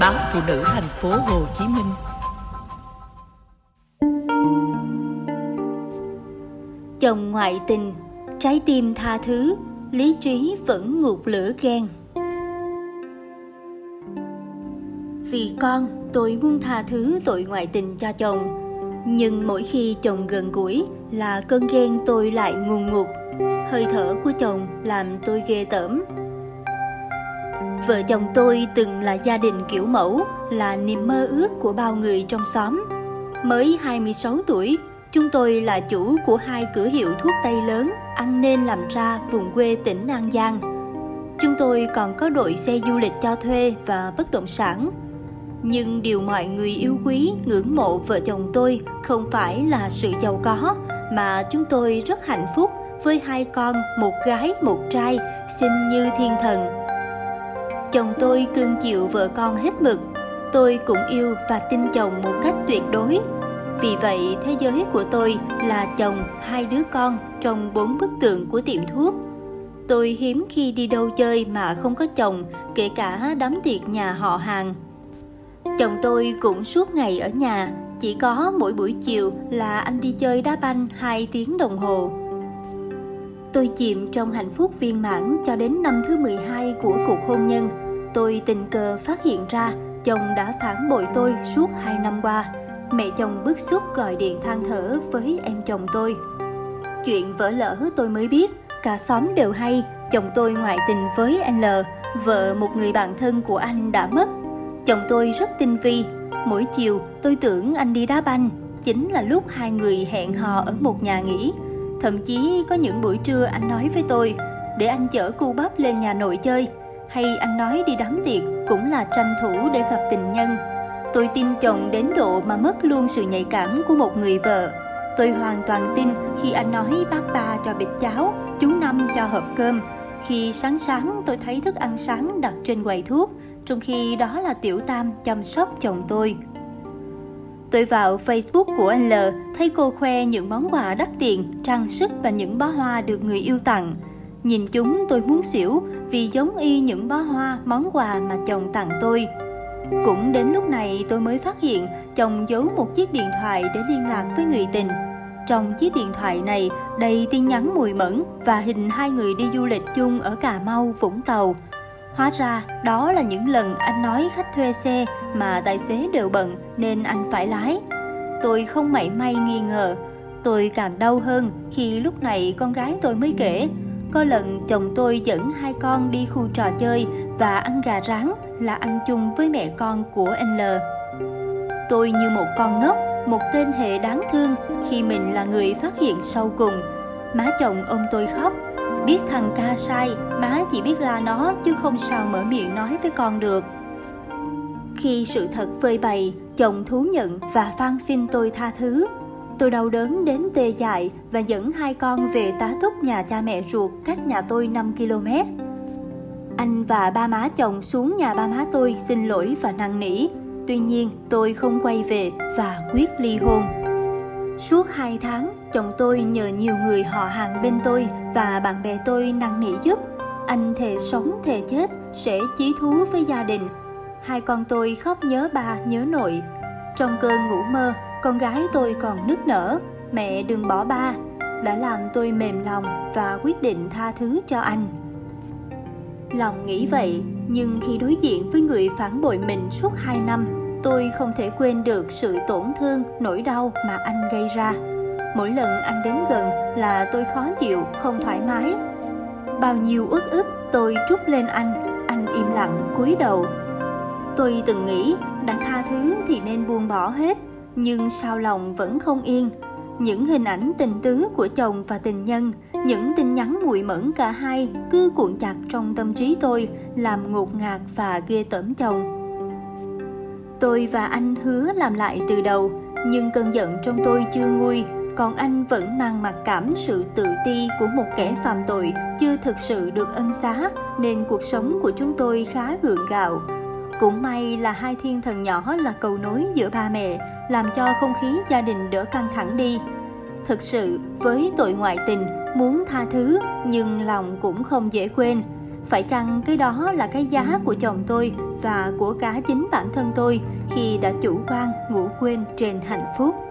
báo phụ nữ thành phố Hồ Chí Minh. Chồng ngoại tình, trái tim tha thứ, lý trí vẫn ngụt lửa ghen. Vì con, tôi muốn tha thứ tội ngoại tình cho chồng. Nhưng mỗi khi chồng gần gũi là cơn ghen tôi lại nguồn ngụt. Hơi thở của chồng làm tôi ghê tởm. Vợ chồng tôi từng là gia đình kiểu mẫu, là niềm mơ ước của bao người trong xóm. Mới 26 tuổi, chúng tôi là chủ của hai cửa hiệu thuốc tây lớn ăn nên làm ra vùng quê tỉnh An Giang. Chúng tôi còn có đội xe du lịch cho thuê và bất động sản. Nhưng điều mọi người yêu quý, ngưỡng mộ vợ chồng tôi không phải là sự giàu có, mà chúng tôi rất hạnh phúc với hai con, một gái, một trai, xinh như thiên thần. Chồng tôi cưng chịu vợ con hết mực, tôi cũng yêu và tin chồng một cách tuyệt đối. Vì vậy, thế giới của tôi là chồng, hai đứa con trong bốn bức tượng của tiệm thuốc. Tôi hiếm khi đi đâu chơi mà không có chồng, kể cả đám tiệc nhà họ hàng. Chồng tôi cũng suốt ngày ở nhà, chỉ có mỗi buổi chiều là anh đi chơi đá banh 2 tiếng đồng hồ. Tôi chìm trong hạnh phúc viên mãn cho đến năm thứ 12 của cuộc hôn nhân. Tôi tình cờ phát hiện ra chồng đã phản bội tôi suốt 2 năm qua. Mẹ chồng bức xúc gọi điện than thở với em chồng tôi. Chuyện vỡ lỡ tôi mới biết, cả xóm đều hay, chồng tôi ngoại tình với L, vợ một người bạn thân của anh đã mất. Chồng tôi rất tinh vi, mỗi chiều tôi tưởng anh đi đá banh, chính là lúc hai người hẹn hò ở một nhà nghỉ. Thậm chí có những buổi trưa anh nói với tôi, để anh chở cu bắp lên nhà nội chơi, hay anh nói đi đám tiệc cũng là tranh thủ để gặp tình nhân. Tôi tin chồng đến độ mà mất luôn sự nhạy cảm của một người vợ. Tôi hoàn toàn tin khi anh nói bác ba cho bịch cháo, chú năm cho hộp cơm. Khi sáng sáng tôi thấy thức ăn sáng đặt trên quầy thuốc, trong khi đó là tiểu tam chăm sóc chồng tôi. Tôi vào Facebook của anh L, thấy cô khoe những món quà đắt tiền, trang sức và những bó hoa được người yêu tặng. Nhìn chúng tôi muốn xỉu vì giống y những bó hoa, món quà mà chồng tặng tôi. Cũng đến lúc này tôi mới phát hiện chồng giấu một chiếc điện thoại để liên lạc với người tình. Trong chiếc điện thoại này đầy tin nhắn mùi mẫn và hình hai người đi du lịch chung ở Cà Mau, Vũng Tàu. Hóa ra đó là những lần anh nói khách thuê xe mà tài xế đều bận nên anh phải lái. Tôi không mảy may nghi ngờ. Tôi càng đau hơn khi lúc này con gái tôi mới kể. Có lần chồng tôi dẫn hai con đi khu trò chơi và ăn gà rán là ăn chung với mẹ con của anh L. Tôi như một con ngốc, một tên hệ đáng thương khi mình là người phát hiện sau cùng. Má chồng ôm tôi khóc. Biết thằng ca sai, má chỉ biết la nó chứ không sao mở miệng nói với con được. Khi sự thật phơi bày, chồng thú nhận và van xin tôi tha thứ. Tôi đau đớn đến tê dại và dẫn hai con về tá túc nhà cha mẹ ruột cách nhà tôi 5 km. Anh và ba má chồng xuống nhà ba má tôi xin lỗi và năn nỉ. Tuy nhiên, tôi không quay về và quyết ly hôn. Suốt 2 tháng, chồng tôi nhờ nhiều người họ hàng bên tôi và bạn bè tôi năn nỉ giúp. Anh thề sống thề chết sẽ chí thú với gia đình. Hai con tôi khóc nhớ ba nhớ nội. Trong cơn ngủ mơ, con gái tôi còn nức nở. Mẹ đừng bỏ ba, đã làm tôi mềm lòng và quyết định tha thứ cho anh. Lòng nghĩ vậy, nhưng khi đối diện với người phản bội mình suốt 2 năm, tôi không thể quên được sự tổn thương, nỗi đau mà anh gây ra. Mỗi lần anh đến gần là tôi khó chịu, không thoải mái. Bao nhiêu ức ức tôi trút lên anh, anh im lặng cúi đầu. Tôi từng nghĩ đã tha thứ thì nên buông bỏ hết, nhưng sao lòng vẫn không yên. Những hình ảnh tình tứ của chồng và tình nhân, những tin nhắn mùi mẫn cả hai cứ cuộn chặt trong tâm trí tôi, làm ngột ngạt và ghê tởm chồng. Tôi và anh hứa làm lại từ đầu, nhưng cơn giận trong tôi chưa nguôi, còn anh vẫn mang mặc cảm sự tự ti của một kẻ phạm tội chưa thực sự được ân xá, nên cuộc sống của chúng tôi khá gượng gạo. Cũng may là hai thiên thần nhỏ là cầu nối giữa ba mẹ, làm cho không khí gia đình đỡ căng thẳng đi. Thực sự, với tội ngoại tình, muốn tha thứ nhưng lòng cũng không dễ quên. Phải chăng cái đó là cái giá của chồng tôi và của cả chính bản thân tôi khi đã chủ quan ngủ quên trên hạnh phúc